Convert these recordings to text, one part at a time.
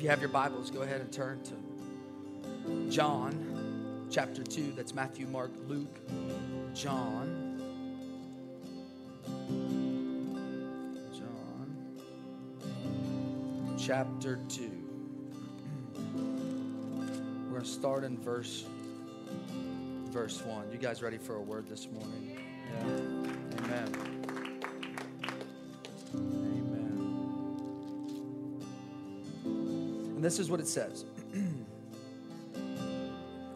If you have your Bibles, go ahead and turn to John chapter 2. That's Matthew, Mark, Luke, John. John chapter 2. We're going to start in verse verse 1. You guys ready for a word this morning? Yeah. Amen. And this is what it says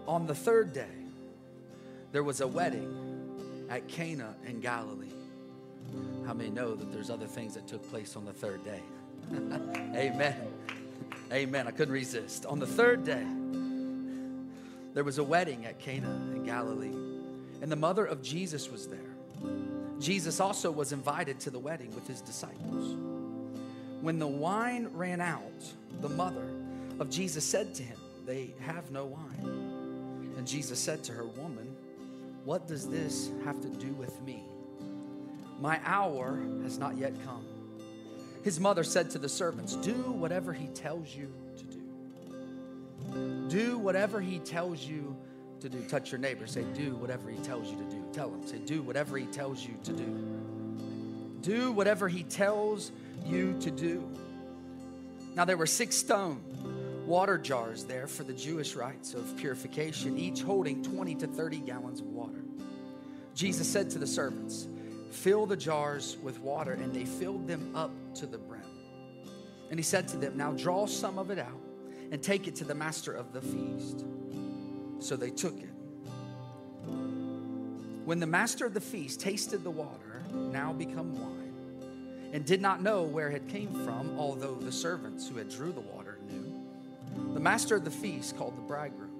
On the third day, there was a wedding at Cana in Galilee. How many know that there's other things that took place on the third day? Amen. Amen. I couldn't resist. On the third day, there was a wedding at Cana in Galilee, and the mother of Jesus was there. Jesus also was invited to the wedding with his disciples. When the wine ran out, the mother of Jesus said to him, They have no wine. And Jesus said to her, Woman, what does this have to do with me? My hour has not yet come. His mother said to the servants, Do whatever he tells you to do. Do whatever he tells you to do. Touch your neighbor. Say, Do whatever he tells you to do. Tell him. Say, Do whatever he tells you to do. Do whatever he tells you to do. Now there were six stone water jars there for the Jewish rites of purification, each holding 20 to 30 gallons of water. Jesus said to the servants, Fill the jars with water, and they filled them up to the brim. And he said to them, Now draw some of it out and take it to the master of the feast. So they took it. When the master of the feast tasted the water, now become wine, and did not know where it came from, although the servants who had drew the water. The master of the feast called the bridegroom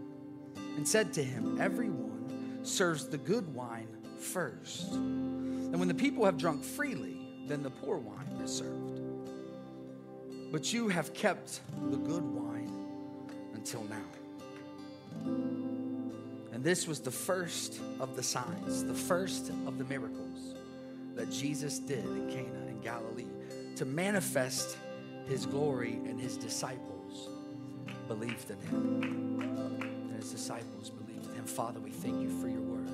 and said to him, Everyone serves the good wine first. And when the people have drunk freely, then the poor wine is served. But you have kept the good wine until now. And this was the first of the signs, the first of the miracles that Jesus did in Cana in Galilee to manifest his glory, and his disciples believed in him. And his disciples believed in him. Father, we thank you for your word.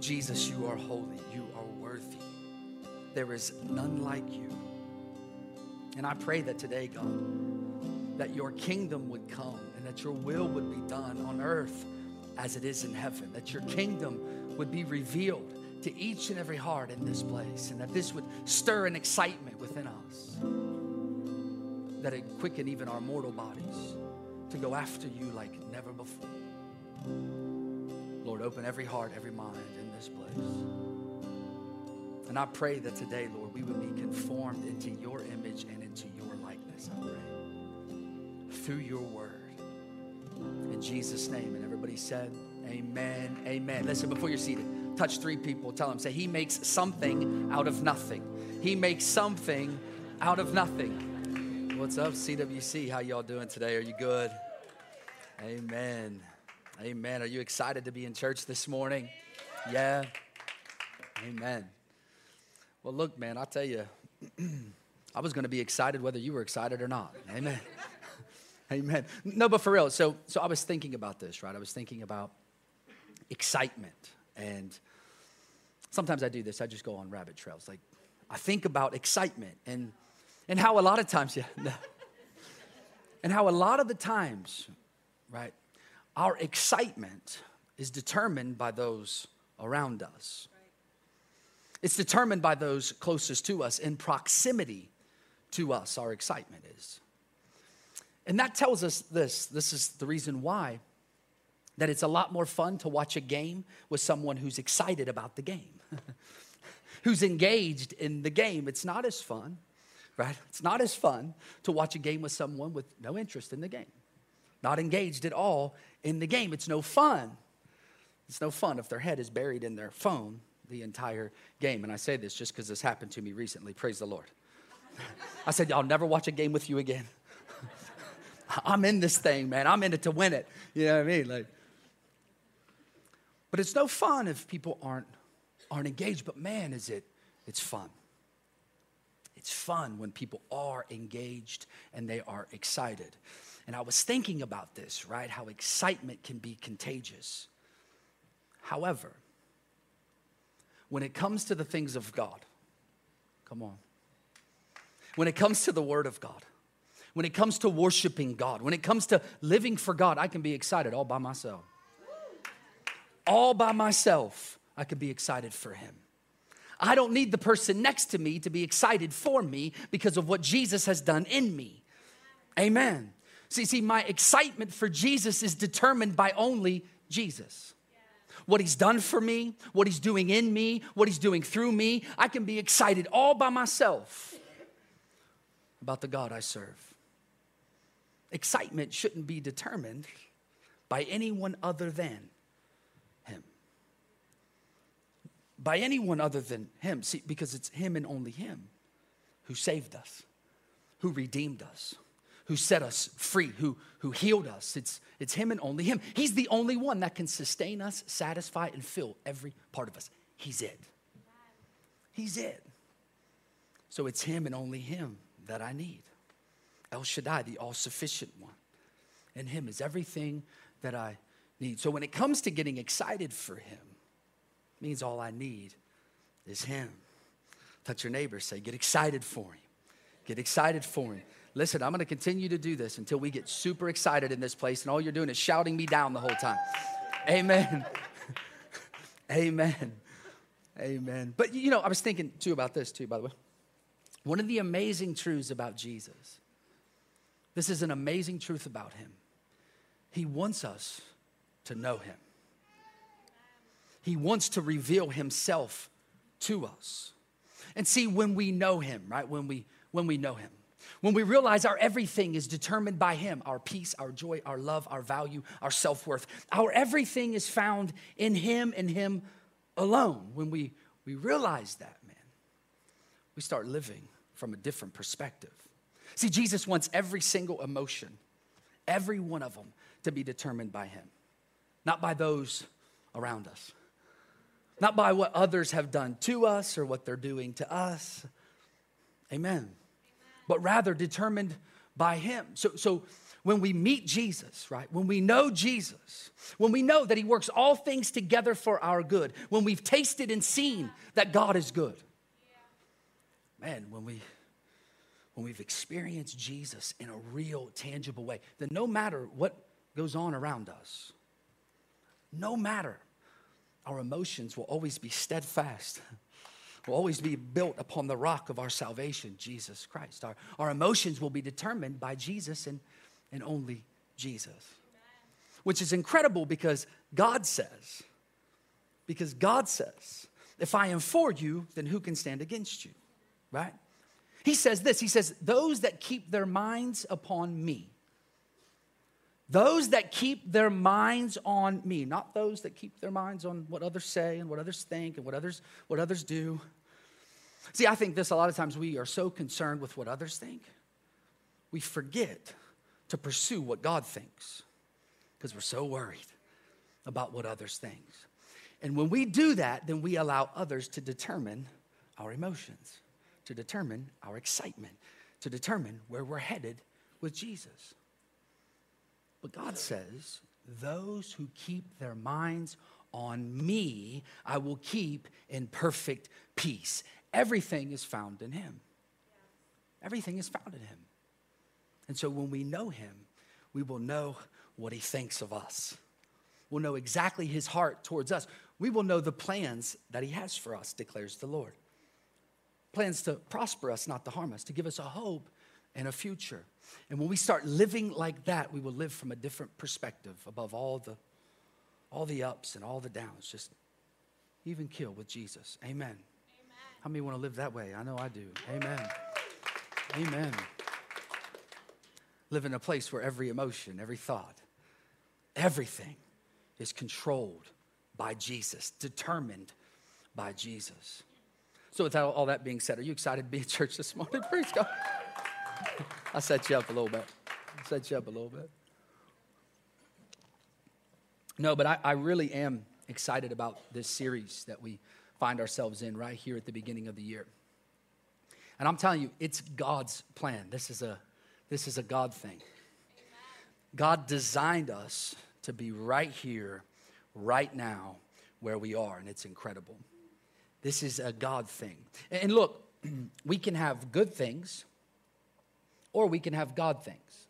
Jesus, you are holy, you are worthy. There is none like you. And I pray that today, God, that your kingdom would come and that your will would be done on earth as it is in heaven, that your kingdom would be revealed to each and every heart in this place, and that this would stir an excitement within us, that it quicken even our mortal bodies to go after you like never before. Lord, open every heart, every mind in this place. And I pray that today, Lord, we would be conformed into your image and into your likeness, I pray, through your word. In Jesus' name. And everybody said, Amen. Amen. Listen, before you're seated, touch three people. Tell them, say, He makes something out of nothing. He makes something out of nothing. What's up, CWC? How y'all doing today? Are you good? Amen. Amen. Are you excited to be in church this morning? Yeah. Amen. Well, look, man, I'll tell you, I was going to be excited whether you were excited or not. Amen. Amen. No, but for real. So, so I was thinking about this, right? I was thinking about excitement. And sometimes I do this, I just go on rabbit trails. Like, I think about excitement and, and how a lot of times, yeah, no. and how a lot of the times, right, our excitement is determined by those around us. It's determined by those closest to us. In proximity to us, our excitement is. And that tells us this this is the reason why that it's a lot more fun to watch a game with someone who's excited about the game, who's engaged in the game. It's not as fun, right? It's not as fun to watch a game with someone with no interest in the game, not engaged at all in the game. It's no fun. It's no fun if their head is buried in their phone the entire game. And I say this just because this happened to me recently. Praise the Lord. I said, I'll never watch a game with you again. I'm in this thing, man. I'm in it to win it. You know what I mean? Like, but it's no fun if people aren't, aren't engaged. But man, is it, it's fun. It's fun when people are engaged and they are excited. And I was thinking about this, right? How excitement can be contagious. However, when it comes to the things of God, come on. When it comes to the Word of God, when it comes to worshiping God, when it comes to living for God, I can be excited all by myself. All by myself, I can be excited for Him. I don't need the person next to me to be excited for me because of what Jesus has done in me. Amen. See, see, my excitement for Jesus is determined by only Jesus. What he's done for me, what he's doing in me, what he's doing through me, I can be excited all by myself about the God I serve. Excitement shouldn't be determined by anyone other than him. By anyone other than him. See, because it's him and only him who saved us, who redeemed us, who set us free, who, who healed us. It's, it's him and only him. He's the only one that can sustain us, satisfy, and fill every part of us. He's it. He's it. So it's him and only him that I need. El Shaddai, the all sufficient one. And Him is everything that I need. So when it comes to getting excited for Him, means all I need is Him. Touch your neighbor, say, get excited for Him. Get excited for Him. Listen, I'm gonna continue to do this until we get super excited in this place, and all you're doing is shouting me down the whole time. Amen. Amen. Amen. But you know, I was thinking too about this too, by the way. One of the amazing truths about Jesus this is an amazing truth about him. He wants us to know him. He wants to reveal himself to us. And see, when we know him, right? When we when we know him, when we realize our everything is determined by him, our peace, our joy, our love, our value, our self-worth, our everything is found in him and him alone. When we we realize that, man, we start living from a different perspective. See, Jesus wants every single emotion, every one of them, to be determined by Him, not by those around us, not by what others have done to us or what they're doing to us. Amen. Amen. But rather determined by Him. So, so when we meet Jesus, right? When we know Jesus, when we know that He works all things together for our good, when we've tasted and seen that God is good, man, when we when we've experienced Jesus in a real, tangible way, then no matter what goes on around us, no matter, our emotions will always be steadfast, will always be built upon the rock of our salvation, Jesus Christ. Our, our emotions will be determined by Jesus and, and only Jesus. Which is incredible because God says, because God says, if I am for you, then who can stand against you? Right? He says this He says, Those that keep their minds upon me. Those that keep their minds on me, not those that keep their minds on what others say and what others think and what others, what others do. See, I think this a lot of times we are so concerned with what others think, we forget to pursue what God thinks because we're so worried about what others think. And when we do that, then we allow others to determine our emotions to determine our excitement, to determine where we're headed with Jesus. But God says, those who keep their minds on me, I will keep in perfect peace. Everything is found in Him. Everything is found in Him. And so when we know Him, we will know what He thinks of us. We'll know exactly His heart towards us. We will know the plans that He has for us, declares the Lord plans to prosper us, not to harm us, to give us a hope and a future. And when we start living like that, we will live from a different perspective above all the all the ups and all the downs. Just even kill with Jesus. Amen. Amen. How many want to live that way? I know I do. Amen. Amen. Live in a place where every emotion, every thought, everything is controlled by Jesus, determined by Jesus. So, with all that being said, are you excited to be at church this morning? Praise God. I set you up a little bit. I set you up a little bit. No, but I, I really am excited about this series that we find ourselves in right here at the beginning of the year. And I'm telling you, it's God's plan. This is a, this is a God thing. God designed us to be right here, right now, where we are, and it's incredible. This is a God thing. And look, we can have good things or we can have God things.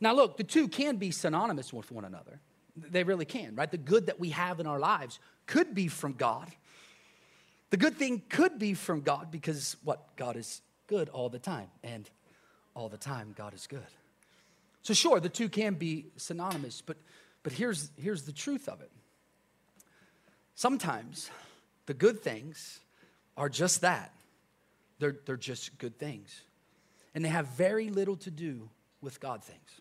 Now, look, the two can be synonymous with one another. They really can, right? The good that we have in our lives could be from God. The good thing could be from God because what? God is good all the time. And all the time, God is good. So, sure, the two can be synonymous, but, but here's, here's the truth of it. Sometimes the good things are just that they're, they're just good things. And they have very little to do with God things.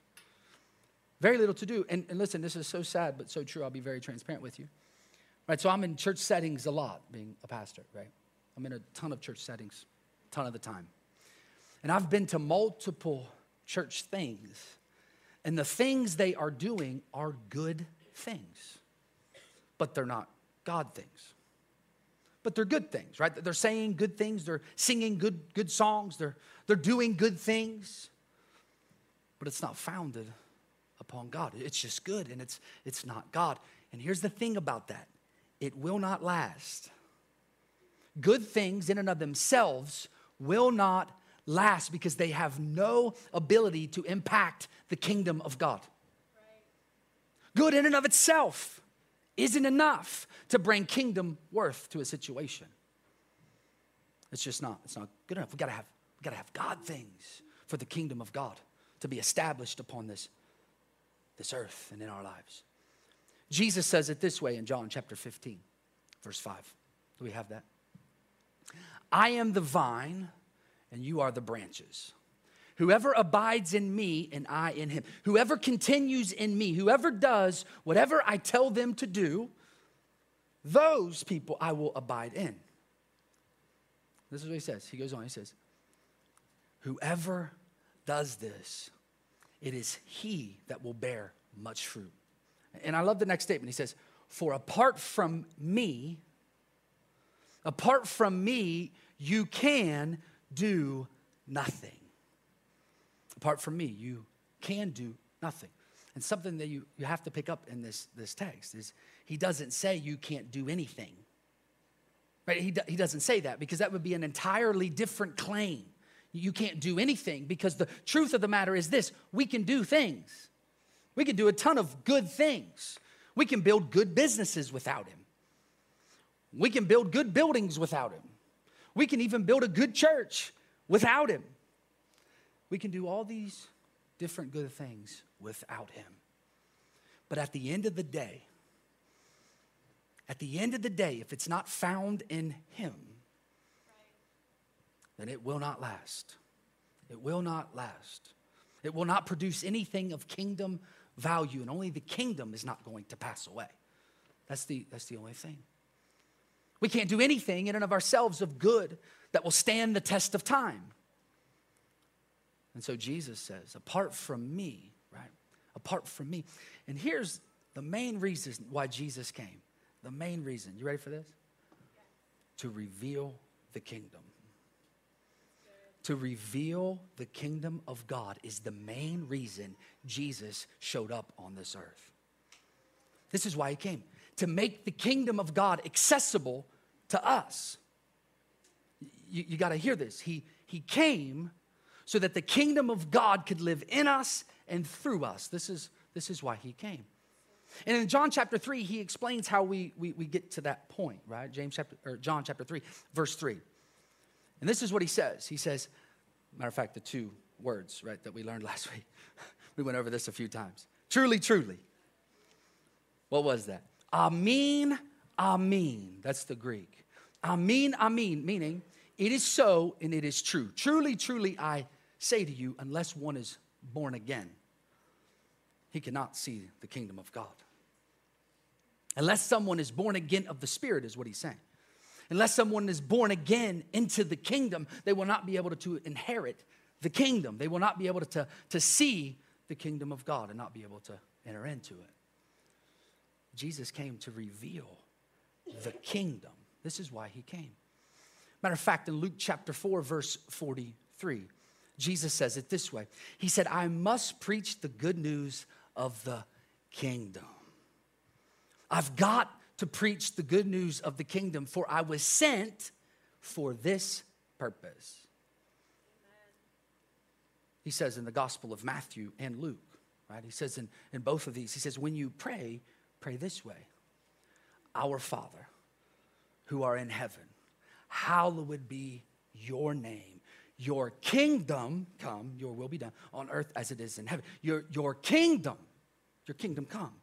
Very little to do. And, and listen, this is so sad, but so true. I'll be very transparent with you. Right, so I'm in church settings a lot, being a pastor, right? I'm in a ton of church settings, ton of the time. And I've been to multiple church things, and the things they are doing are good things, but they're not God things. But they're good things, right? They're saying good things, they're singing good, good songs, they're, they're doing good things, but it's not founded upon God. It's just good and it's, it's not God. And here's the thing about that it will not last. Good things in and of themselves will not last because they have no ability to impact the kingdom of God. Good in and of itself isn't enough to bring kingdom worth to a situation. It's just not. It's not good enough. We gotta have, we gotta have God things for the kingdom of God to be established upon this, this earth and in our lives. Jesus says it this way in John chapter 15, verse 5. Do we have that? I am the vine, and you are the branches. Whoever abides in me and I in him, whoever continues in me, whoever does whatever I tell them to do, those people I will abide in. This is what he says. He goes on, he says, Whoever does this, it is he that will bear much fruit. And I love the next statement. He says, For apart from me, apart from me, you can do nothing. Apart from me, you can do nothing. And something that you, you have to pick up in this, this text is he doesn't say you can't do anything. Right? He, he doesn't say that because that would be an entirely different claim. You can't do anything because the truth of the matter is this we can do things. We can do a ton of good things. We can build good businesses without him. We can build good buildings without him. We can even build a good church without him. We can do all these different good things without him. But at the end of the day, at the end of the day, if it's not found in him, then it will not last. It will not last. It will not produce anything of kingdom value, and only the kingdom is not going to pass away. That's the, that's the only thing. We can't do anything in and of ourselves of good that will stand the test of time. And so Jesus says, apart from me, right? Apart from me. And here's the main reason why Jesus came. The main reason. You ready for this? To reveal the kingdom. To reveal the kingdom of God is the main reason Jesus showed up on this earth. This is why he came to make the kingdom of God accessible to us. You, you got to hear this. He, he came so that the kingdom of God could live in us and through us. This is, this is why he came. And in John chapter 3, he explains how we, we, we get to that point, right? James chapter, or John chapter 3, verse 3. And this is what he says. He says, matter of fact, the two words, right, that we learned last week. we went over this a few times. Truly, truly. What was that? Amen, amen. That's the Greek. Amen, amen, meaning it is so and it is true. Truly, truly, I say to you, unless one is born again, he cannot see the kingdom of God. Unless someone is born again of the Spirit, is what he's saying. Unless someone is born again into the kingdom, they will not be able to inherit the kingdom. They will not be able to, to see the kingdom of God and not be able to enter into it. Jesus came to reveal the kingdom. This is why he came. Matter of fact, in Luke chapter 4, verse 43, Jesus says it this way He said, I must preach the good news of the kingdom. I've got to preach the good news of the kingdom, for I was sent for this purpose. He says in the Gospel of Matthew and Luke, right? He says in, in both of these, he says, when you pray, pray this way Our Father, who are in heaven, hallowed be your name. Your kingdom come, your will be done on earth as it is in heaven. Your, your kingdom, your kingdom come.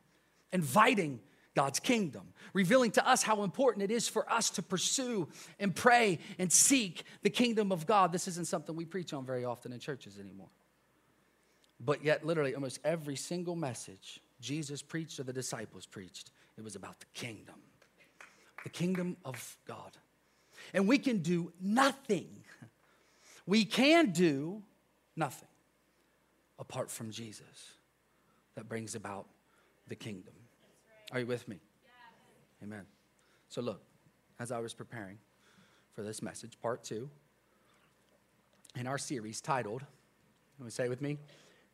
Inviting God's kingdom, revealing to us how important it is for us to pursue and pray and seek the kingdom of God. This isn't something we preach on very often in churches anymore. But yet, literally, almost every single message Jesus preached or the disciples preached, it was about the kingdom, the kingdom of God. And we can do nothing. We can do nothing apart from Jesus that brings about the kingdom. Are you with me? Amen. So, look, as I was preparing for this message, part two, in our series titled, let me say with me,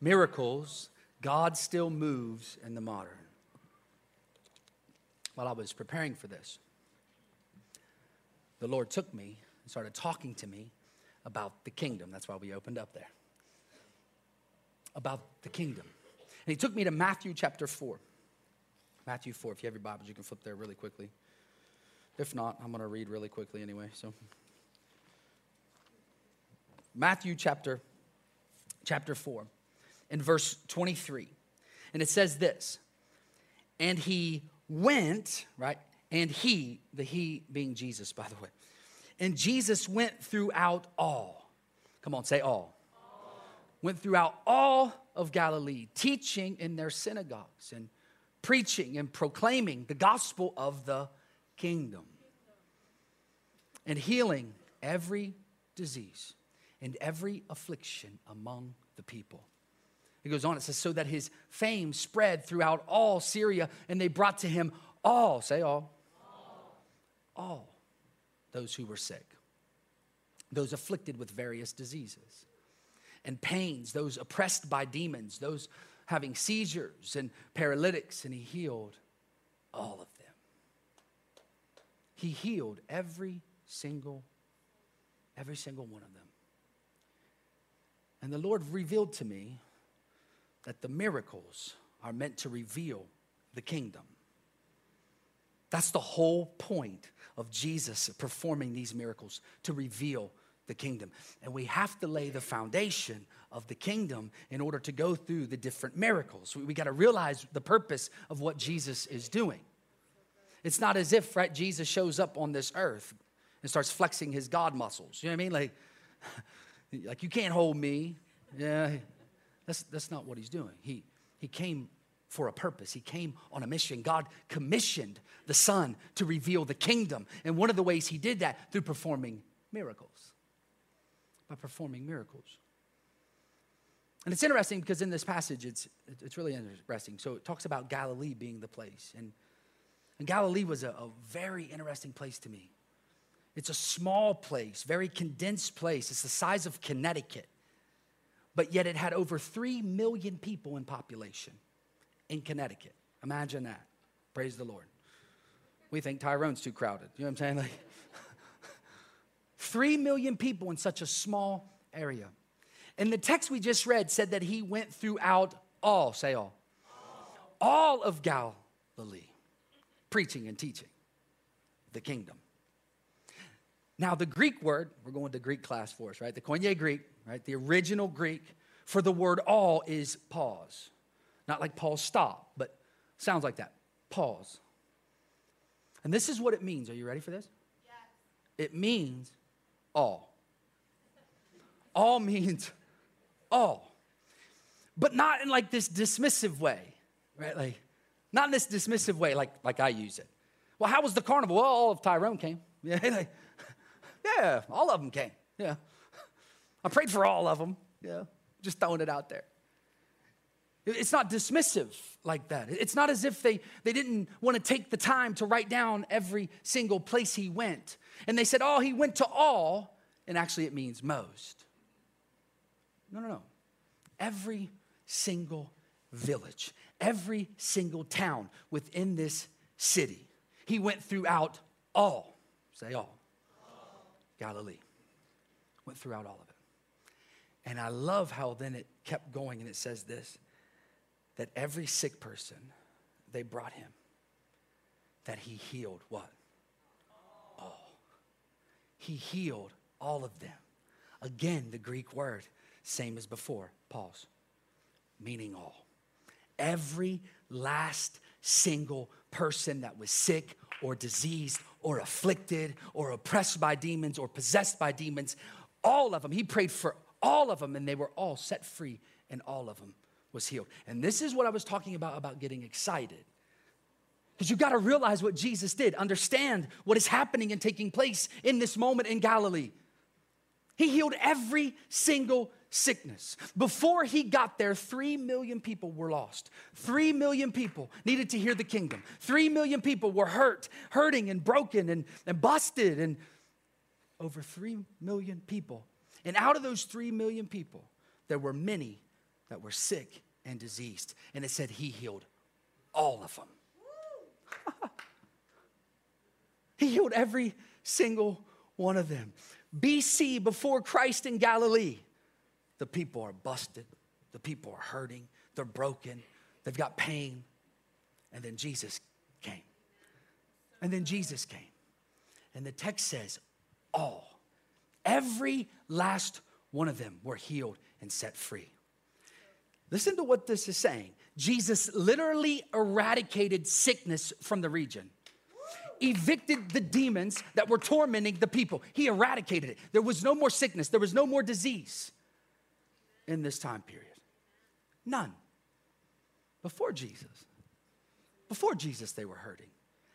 Miracles, God Still Moves in the Modern. While I was preparing for this, the Lord took me and started talking to me about the kingdom. That's why we opened up there. About the kingdom. And he took me to Matthew chapter 4. Matthew 4. If you have your Bibles, you can flip there really quickly. If not, I'm going to read really quickly anyway. So, Matthew chapter, chapter 4, in verse 23. And it says this And he went, right? And he, the he being Jesus, by the way, and Jesus went throughout all. Come on, say all. all. Went throughout all of Galilee, teaching in their synagogues and preaching and proclaiming the gospel of the kingdom and healing every disease and every affliction among the people. It goes on, it says, so that his fame spread throughout all Syria, and they brought to him all, say all, all, all those who were sick, those afflicted with various diseases and pains, those oppressed by demons, those having seizures and paralytics, and he healed all of them. He healed every single, every single one of them. And the Lord revealed to me that the miracles are meant to reveal the kingdom. That's the whole point of Jesus performing these miracles to reveal the kingdom. And we have to lay the foundation of the kingdom in order to go through the different miracles. We, we got to realize the purpose of what Jesus is doing. It's not as if, right, Jesus shows up on this earth and starts flexing his God muscles. You know what I mean? Like, like you can't hold me. Yeah. That's, that's not what he's doing. He, he came for a purpose. He came on a mission. God commissioned the Son to reveal the kingdom. And one of the ways he did that through performing miracles. By performing miracles. And it's interesting because in this passage, it's, it's really interesting. So it talks about Galilee being the place. And, and Galilee was a, a very interesting place to me. It's a small place, very condensed place. It's the size of Connecticut. But yet it had over 3 million people in population in Connecticut. Imagine that. Praise the Lord. We think Tyrone's too crowded. You know what I'm saying? Like, Three million people in such a small area. And the text we just read said that he went throughout all, say all, all, of Galilee, preaching and teaching the kingdom. Now, the Greek word, we're going to Greek class for us, right? The Koine Greek, right? The original Greek for the word all is pause. Not like pause stop, but sounds like that. Pause. And this is what it means. Are you ready for this? Yes. It means all. All means all. But not in like this dismissive way, right? Like, not in this dismissive way like, like I use it. Well, how was the carnival? Well, all of Tyrone came. Yeah, like, yeah, all of them came. Yeah. I prayed for all of them. Yeah, just throwing it out there. It's not dismissive like that. It's not as if they, they didn't want to take the time to write down every single place he went. And they said, oh, he went to all, and actually it means most. No, no, no. Every single village, every single town within this city. He went throughout all, say all, Galilee. Went throughout all of it. And I love how then it kept going and it says this that every sick person they brought him, that he healed what? He healed all of them. Again, the Greek word, same as before, pause, meaning all. Every last single person that was sick or diseased or afflicted or oppressed by demons or possessed by demons, all of them, he prayed for all of them and they were all set free and all of them was healed. And this is what I was talking about about getting excited. Because you got to realize what Jesus did, understand what is happening and taking place in this moment in Galilee. He healed every single sickness. Before he got there, three million people were lost. Three million people needed to hear the kingdom. Three million people were hurt, hurting and broken and, and busted. And over three million people. And out of those three million people, there were many that were sick and diseased. And it said he healed all of them. He healed every single one of them. BC, before Christ in Galilee, the people are busted, the people are hurting, they're broken, they've got pain. And then Jesus came. And then Jesus came. And the text says, all, every last one of them were healed and set free. Listen to what this is saying. Jesus literally eradicated sickness from the region, evicted the demons that were tormenting the people. He eradicated it. There was no more sickness, there was no more disease in this time period. None. Before Jesus. Before Jesus, they were hurting.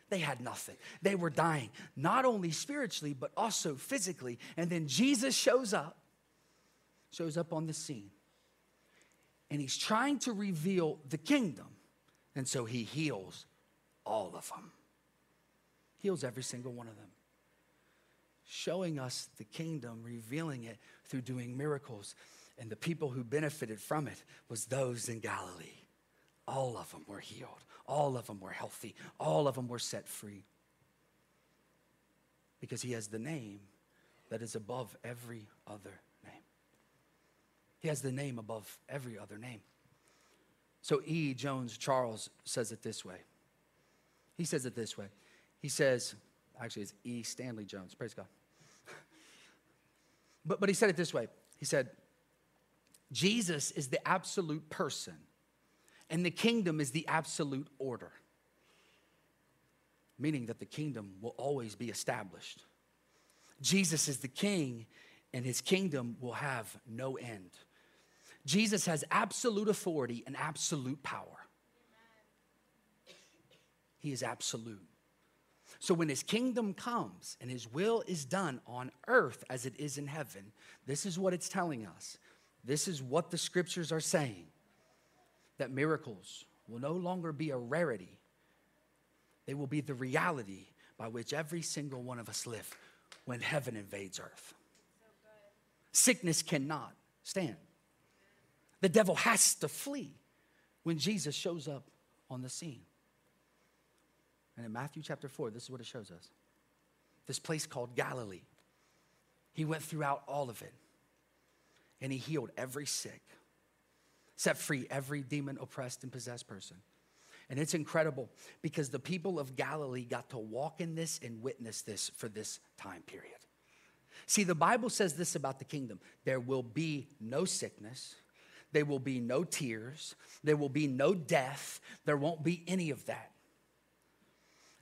They had nothing. They were dying, not only spiritually, but also physically. And then Jesus shows up, shows up on the scene. And he's trying to reveal the kingdom. And so he heals all of them, heals every single one of them showing us the kingdom, revealing it through doing miracles and the people who benefited from it was those in Galilee. All of them were healed. All of them were healthy. All of them were set free. Because he has the name that is above every other name. He has the name above every other name. So E. Jones Charles says it this way. He says it this way. He says, actually, it's E. Stanley Jones. Praise God. but, but he said it this way. He said, Jesus is the absolute person, and the kingdom is the absolute order, meaning that the kingdom will always be established. Jesus is the king, and his kingdom will have no end. Jesus has absolute authority and absolute power. He is absolute. So when his kingdom comes and his will is done on earth as it is in heaven, this is what it's telling us this is what the scriptures are saying that miracles will no longer be a rarity, they will be the reality by which every single one of us live when heaven invades earth. Sickness cannot stand. The devil has to flee when Jesus shows up on the scene. And in Matthew chapter 4, this is what it shows us this place called Galilee. He went throughout all of it and he healed every sick, set free every demon oppressed and possessed person. And it's incredible because the people of Galilee got to walk in this and witness this for this time period. See, the Bible says this about the kingdom there will be no sickness, there will be no tears, there will be no death, there won't be any of that.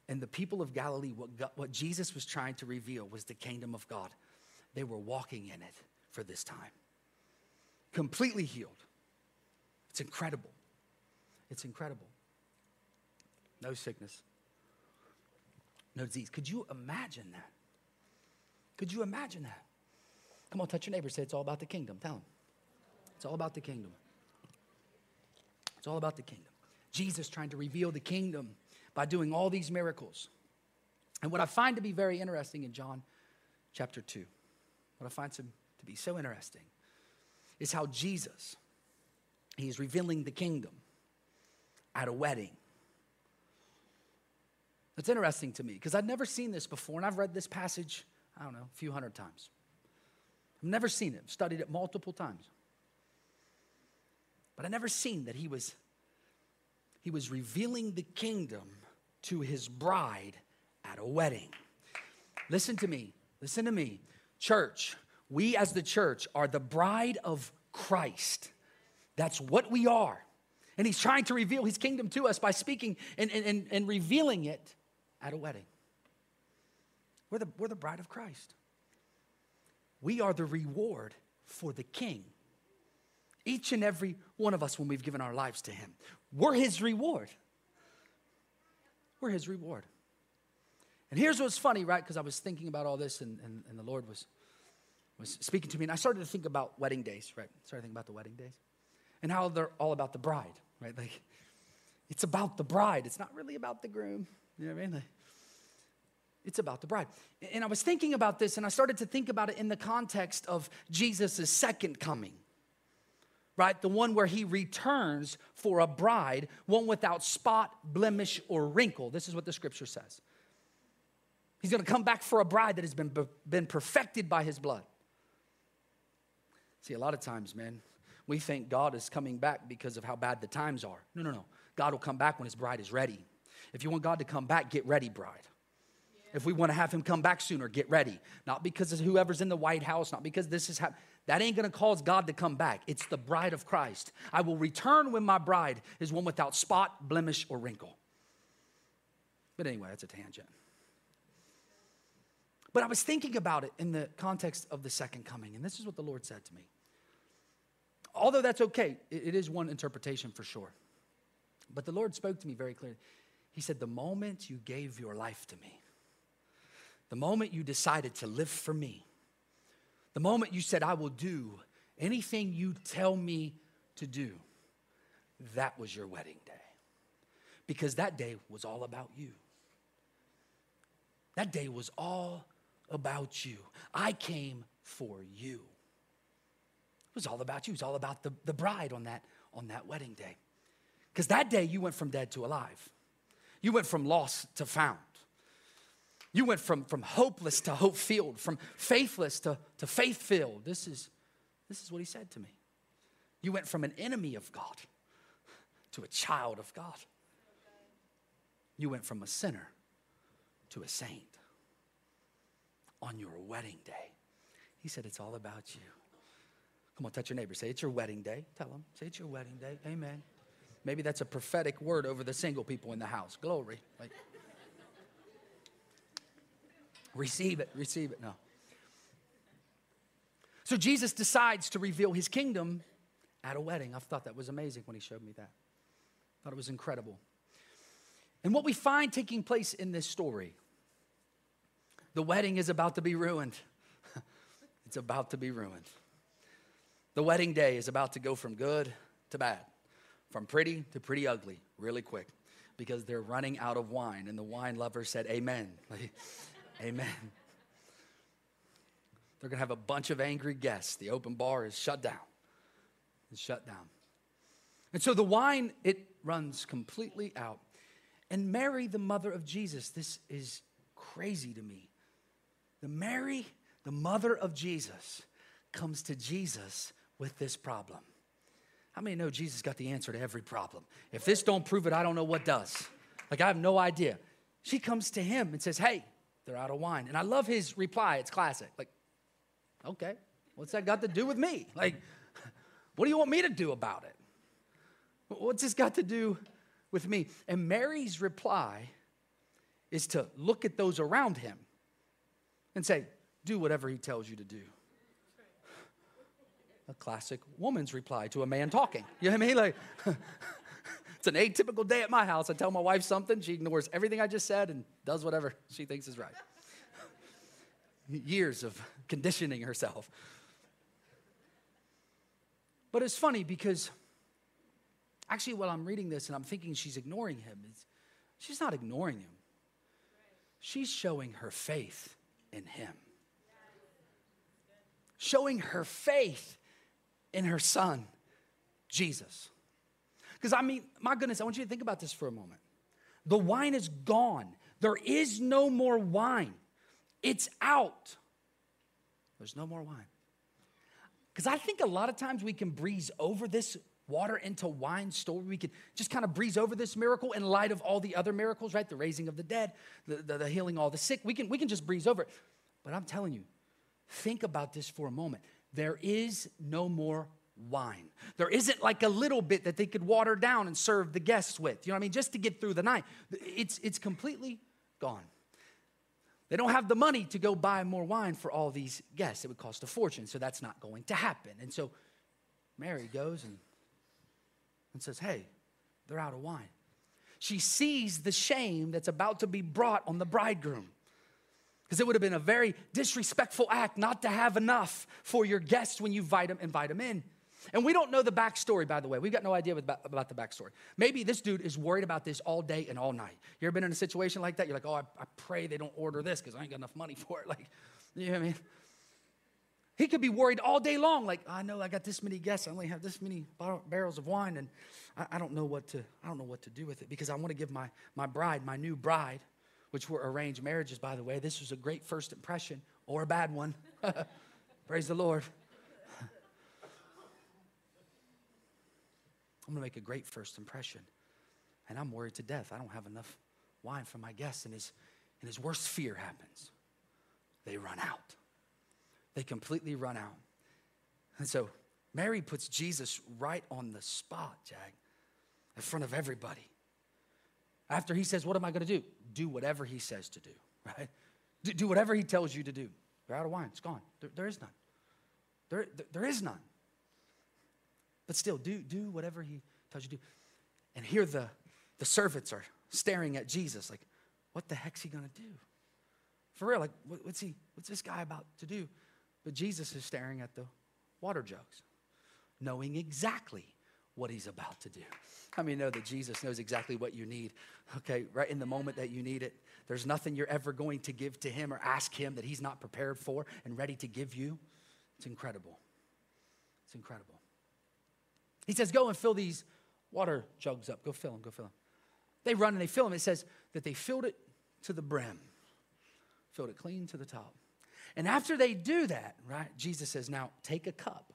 And the people of Galilee, what, God, what Jesus was trying to reveal was the kingdom of God. They were walking in it for this time completely healed. It's incredible. It's incredible. No sickness, no disease. Could you imagine that? Could you imagine that? Come on, touch your neighbor. Say it's all about the kingdom. Tell him. It's all about the kingdom. It's all about the kingdom. Jesus trying to reveal the kingdom by doing all these miracles. And what I find to be very interesting in John chapter 2, what I find to, be so interesting is how Jesus, he is revealing the kingdom at a wedding. That's interesting to me because I'd never seen this before, and I've read this passage, I don't know, a few hundred times. I've never seen it, studied it multiple times. But I never seen that he was he was revealing the kingdom to his bride at a wedding. Listen to me. Listen to me. Church, we as the church are the bride of Christ. That's what we are. And he's trying to reveal his kingdom to us by speaking and, and, and, revealing it at a wedding. We're the, we're the bride of Christ. We are the reward for the king. Each and every one of us when we've given our lives to him. We're his reward. We're his reward. And here's what's funny, right? Because I was thinking about all this and, and, and, the Lord was, was speaking to me. And I started to think about wedding days, right? Started thinking about the wedding days and how they're all about the bride, right? Like, it's about the bride. It's not really about the groom. You know what I mean? Like, it's about the bride. And I was thinking about this and I started to think about it in the context of Jesus' second coming right? The one where he returns for a bride, one without spot, blemish, or wrinkle. This is what the scripture says. He's gonna come back for a bride that has been, been perfected by his blood. See, a lot of times, man, we think God is coming back because of how bad the times are. No, no, no. God will come back when his bride is ready. If you want God to come back, get ready, bride. If we want to have him come back sooner, get ready. Not because of whoever's in the White House, not because this is happening. That ain't gonna cause God to come back. It's the bride of Christ. I will return when my bride is one without spot, blemish, or wrinkle. But anyway, that's a tangent. But I was thinking about it in the context of the second coming, and this is what the Lord said to me. Although that's okay, it is one interpretation for sure. But the Lord spoke to me very clearly. He said, The moment you gave your life to me, the moment you decided to live for me, the moment you said, I will do anything you tell me to do, that was your wedding day. Because that day was all about you. That day was all about you. I came for you. It was all about you. It was all about the, the bride on that, on that wedding day. Because that day you went from dead to alive. You went from lost to found. You went from, from hopeless to hope filled, from faithless to, to faith filled. This is, this is what he said to me. You went from an enemy of God to a child of God. You went from a sinner to a saint on your wedding day. He said, It's all about you. Come on, touch your neighbor. Say, It's your wedding day. Tell them. Say, It's your wedding day. Amen. Maybe that's a prophetic word over the single people in the house. Glory. Like, Receive it, receive it. No. So Jesus decides to reveal his kingdom at a wedding. I thought that was amazing when he showed me that. I thought it was incredible. And what we find taking place in this story, the wedding is about to be ruined. it's about to be ruined. The wedding day is about to go from good to bad, from pretty to pretty ugly, really quick, because they're running out of wine. And the wine lover said, Amen. Amen. They're going to have a bunch of angry guests. The open bar is shut down. It's shut down. And so the wine, it runs completely out. And Mary, the mother of Jesus, this is crazy to me. The Mary, the mother of Jesus, comes to Jesus with this problem. How many know Jesus got the answer to every problem? If this don't prove it, I don't know what does. Like I have no idea. She comes to him and says, Hey, they're out of wine. And I love his reply. It's classic. Like, okay, what's that got to do with me? Like, what do you want me to do about it? What's this got to do with me? And Mary's reply is to look at those around him and say, do whatever he tells you to do. A classic woman's reply to a man talking. You know what I mean? Like, It's an atypical day at my house. I tell my wife something, she ignores everything I just said and does whatever she thinks is right. Years of conditioning herself. But it's funny because actually, while I'm reading this and I'm thinking she's ignoring him, she's not ignoring him. She's showing her faith in him, showing her faith in her son, Jesus. Because I mean, my goodness, I want you to think about this for a moment. The wine is gone, there is no more wine, it's out. There's no more wine. Because I think a lot of times we can breeze over this water into wine story. We can just kind of breeze over this miracle in light of all the other miracles, right? The raising of the dead, the, the, the healing all the sick. We can, we can just breeze over it. But I'm telling you, think about this for a moment. There is no more wine. There isn't like a little bit that they could water down and serve the guests with. You know what I mean? Just to get through the night. It's, it's completely gone. They don't have the money to go buy more wine for all these guests. It would cost a fortune, so that's not going to happen. And so Mary goes and, and says, Hey, they're out of wine. She sees the shame that's about to be brought on the bridegroom. Because it would have been a very disrespectful act not to have enough for your guests when you invite them, invite them in. And we don't know the backstory, by the way. We've got no idea about, about the backstory. Maybe this dude is worried about this all day and all night. You ever been in a situation like that? You're like, oh, I, I pray they don't order this because I ain't got enough money for it. Like, you know what I mean? He could be worried all day long, like, I know I got this many guests, I only have this many barrels of wine, and I, I, don't know what to, I don't know what to do with it because I want to give my, my bride, my new bride, which were arranged marriages, by the way. This was a great first impression or a bad one. Praise the Lord. I'm gonna make a great first impression. And I'm worried to death. I don't have enough wine for my guests. And his, and his worst fear happens. They run out. They completely run out. And so Mary puts Jesus right on the spot, Jag, in front of everybody. After he says, What am I gonna do? Do whatever he says to do, right? Do, do whatever he tells you to do. You're out of wine, it's gone. there, there is none. There, there, there is none. But still, do, do whatever he tells you to do. And here the, the servants are staring at Jesus like, what the heck's he gonna do? For real, like, what, what's he, what's this guy about to do? But Jesus is staring at the water jugs, knowing exactly what he's about to do. How many know that Jesus knows exactly what you need? Okay, right in the moment that you need it. There's nothing you're ever going to give to him or ask him that he's not prepared for and ready to give you. It's incredible. It's incredible. He says, Go and fill these water jugs up. Go fill them, go fill them. They run and they fill them. It says that they filled it to the brim, filled it clean to the top. And after they do that, right, Jesus says, Now take a cup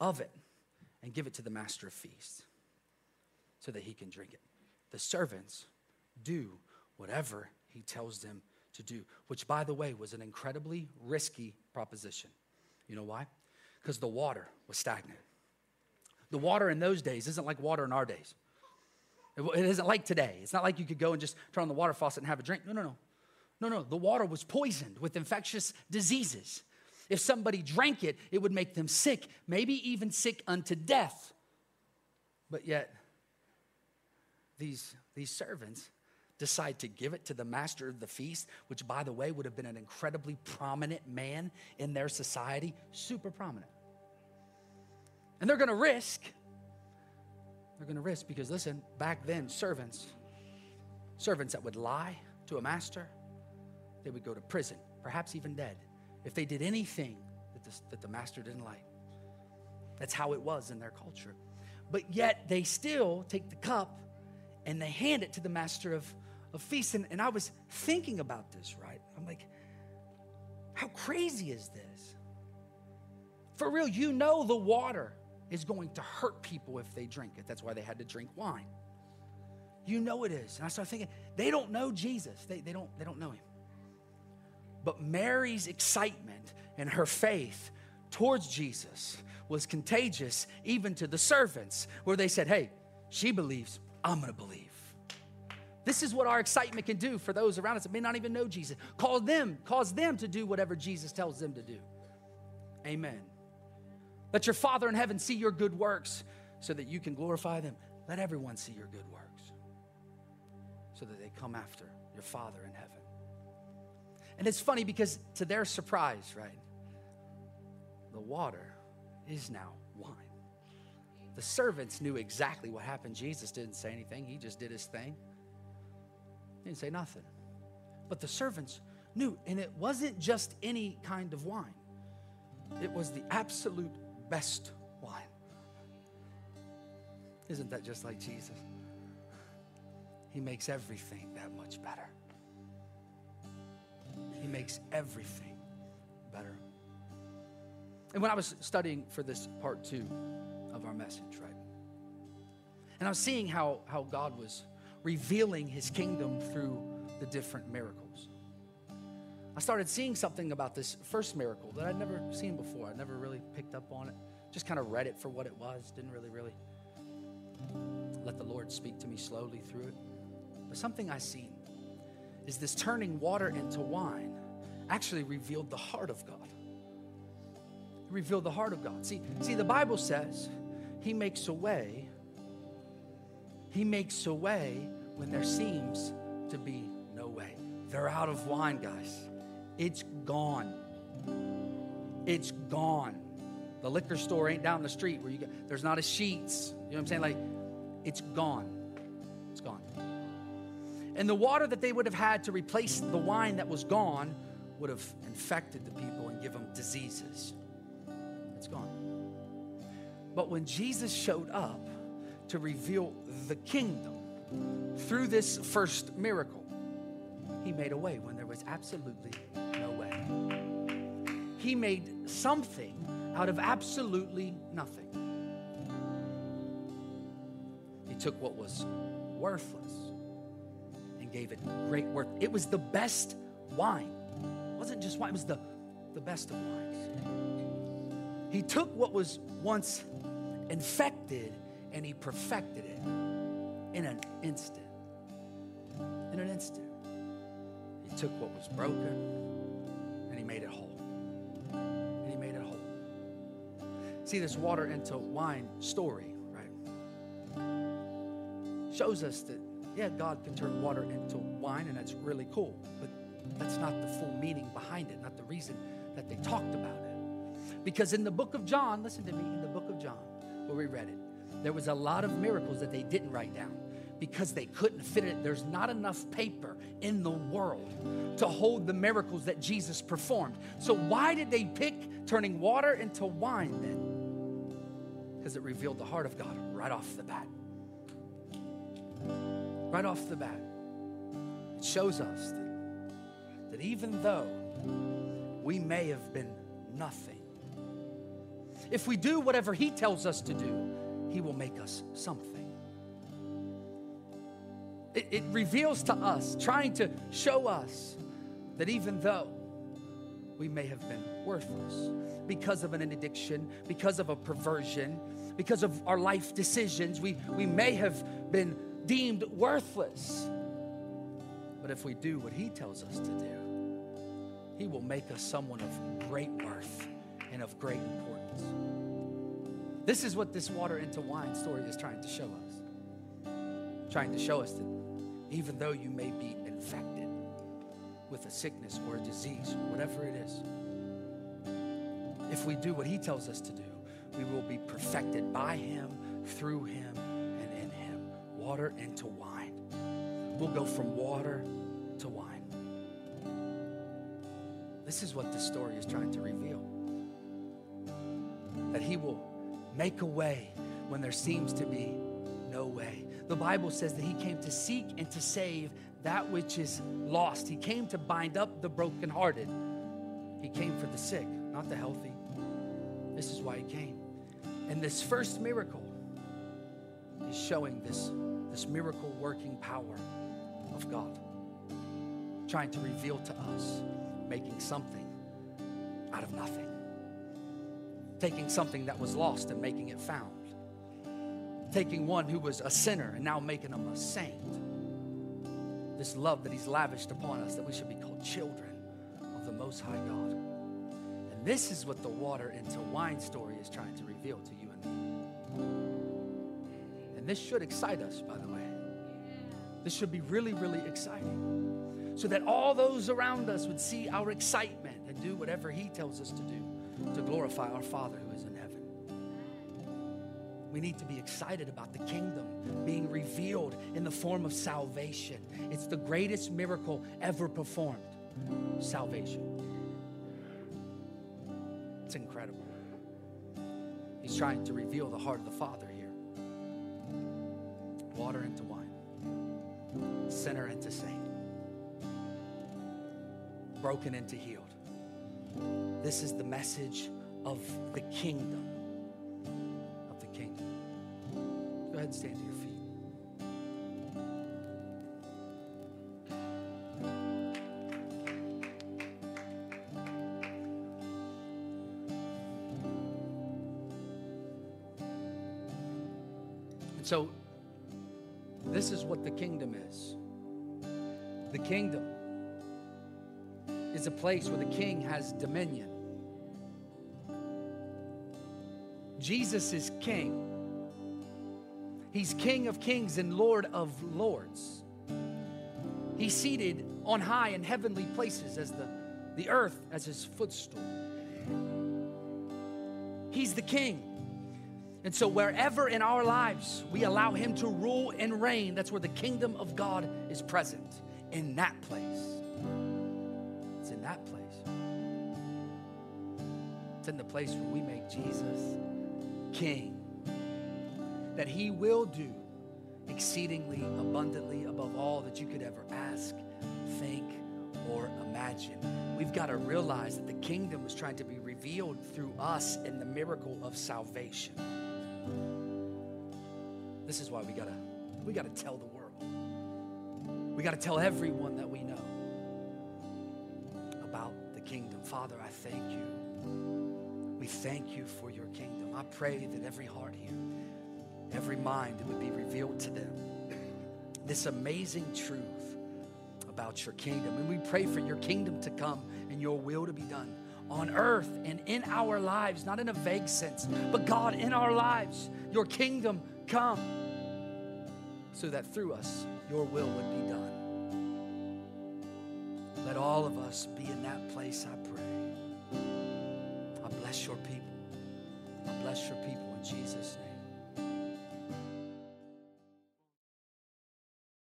of it and give it to the master of feasts so that he can drink it. The servants do whatever he tells them to do, which, by the way, was an incredibly risky proposition. You know why? Because the water was stagnant. The water in those days isn't like water in our days. It isn't like today. It's not like you could go and just turn on the water faucet and have a drink. No, no, no. No, no. The water was poisoned with infectious diseases. If somebody drank it, it would make them sick, maybe even sick unto death. But yet, these, these servants decide to give it to the master of the feast, which, by the way, would have been an incredibly prominent man in their society, super prominent. And they're going to risk. They're going to risk because, listen, back then, servants, servants that would lie to a master, they would go to prison, perhaps even dead, if they did anything that, this, that the master didn't like. That's how it was in their culture. But yet, they still take the cup and they hand it to the master of, of feasts. And, and I was thinking about this, right? I'm like, how crazy is this? For real, you know the water is going to hurt people if they drink it. That's why they had to drink wine. You know it is. And I started thinking, they don't know Jesus. They, they, don't, they don't know him. But Mary's excitement and her faith towards Jesus was contagious even to the servants, where they said, Hey, she believes, I'm gonna believe. This is what our excitement can do for those around us that may not even know Jesus. Call them, cause them to do whatever Jesus tells them to do. Amen. Let your Father in heaven see your good works so that you can glorify them. Let everyone see your good works so that they come after your Father in heaven. And it's funny because to their surprise, right, the water is now wine. The servants knew exactly what happened. Jesus didn't say anything, he just did his thing. He didn't say nothing. But the servants knew, and it wasn't just any kind of wine, it was the absolute best wine. Isn't that just like Jesus? He makes everything that much better. He makes everything better. And when I was studying for this part two of our message, right? And I was seeing how, how God was revealing his kingdom through the different miracles. I started seeing something about this first miracle that I'd never seen before. I never really picked up on it. Just kind of read it for what it was. Didn't really, really let the Lord speak to me slowly through it. But something I seen is this turning water into wine actually revealed the heart of God. It revealed the heart of God. See, see, the Bible says He makes a way. He makes a way when there seems to be no way. They're out of wine, guys. It's gone. It's gone. The liquor store ain't down the street where you go. There's not a Sheetz. You know what I'm saying? Like, it's gone. It's gone. And the water that they would have had to replace the wine that was gone would have infected the people and give them diseases. It's gone. But when Jesus showed up to reveal the kingdom through this first miracle, he made a way when there was absolutely. He made something out of absolutely nothing. He took what was worthless and gave it great worth. It was the best wine. It wasn't just wine, it was the, the best of wines. He took what was once infected and he perfected it in an instant. In an instant. He took what was broken and he made it whole. See, this water into wine story, right? Shows us that, yeah, God can turn water into wine, and that's really cool. But that's not the full meaning behind it, not the reason that they talked about it. Because in the book of John, listen to me, in the book of John, where we read it, there was a lot of miracles that they didn't write down because they couldn't fit it. There's not enough paper in the world to hold the miracles that Jesus performed. So, why did they pick turning water into wine then? Because it revealed the heart of God right off the bat. Right off the bat. It shows us that, that even though we may have been nothing, if we do whatever He tells us to do, He will make us something. It, it, reveals to us, trying to show us that even though we may have been worthless because of an addiction, because of a perversion, because of our life decisions, we, we may have been deemed worthless. But if we do what He tells us to do, He will make us someone of great worth and of great importance. This is what this water into wine story is trying to show us. Trying to show us that even though you may be infected with a sickness or a disease, whatever it is, if we do what He tells us to do, we will be perfected by Him, through Him, and in Him. Water into wine. We'll go from water to wine. This is what this story is trying to reveal that He will make a way when there seems to be no way. The Bible says that He came to seek and to save that which is lost. He came to bind up the brokenhearted. He came for the sick, not the healthy. This is why He came. And this first miracle is showing this, this miracle working power of God, trying to reveal to us, making something out of nothing, taking something that was lost and making it found, taking one who was a sinner and now making him a saint. This love that He's lavished upon us, that we should be called children of the Most High God. And this is what the water into wine story is trying to reveal to you and me. And this should excite us, by the way. This should be really, really exciting. So that all those around us would see our excitement and do whatever He tells us to do to glorify our Father who is in heaven. We need to be excited about the kingdom being revealed in the form of salvation. It's the greatest miracle ever performed salvation. Trying to reveal the heart of the Father here water into wine, sinner into saint, broken into healed. This is the message of the kingdom. Of the kingdom. Go ahead and stand to your feet. So, this is what the kingdom is. The kingdom is a place where the king has dominion. Jesus is king. He's king of kings and lord of lords. He's seated on high in heavenly places as the, the earth as his footstool. He's the king. And so, wherever in our lives we allow him to rule and reign, that's where the kingdom of God is present. In that place. It's in that place. It's in the place where we make Jesus king. That he will do exceedingly abundantly above all that you could ever ask, think, or imagine. We've got to realize that the kingdom was trying to be revealed through us in the miracle of salvation. This is why we gotta we gotta tell the world. We gotta tell everyone that we know about the kingdom. Father, I thank you. We thank you for your kingdom. I pray that every heart here, every mind, it would be revealed to them. This amazing truth about your kingdom. And we pray for your kingdom to come and your will to be done on earth and in our lives, not in a vague sense, but God, in our lives, your kingdom come so that through us your will would be done. Let all of us be in that place, I pray. I bless your people. I bless your people in Jesus'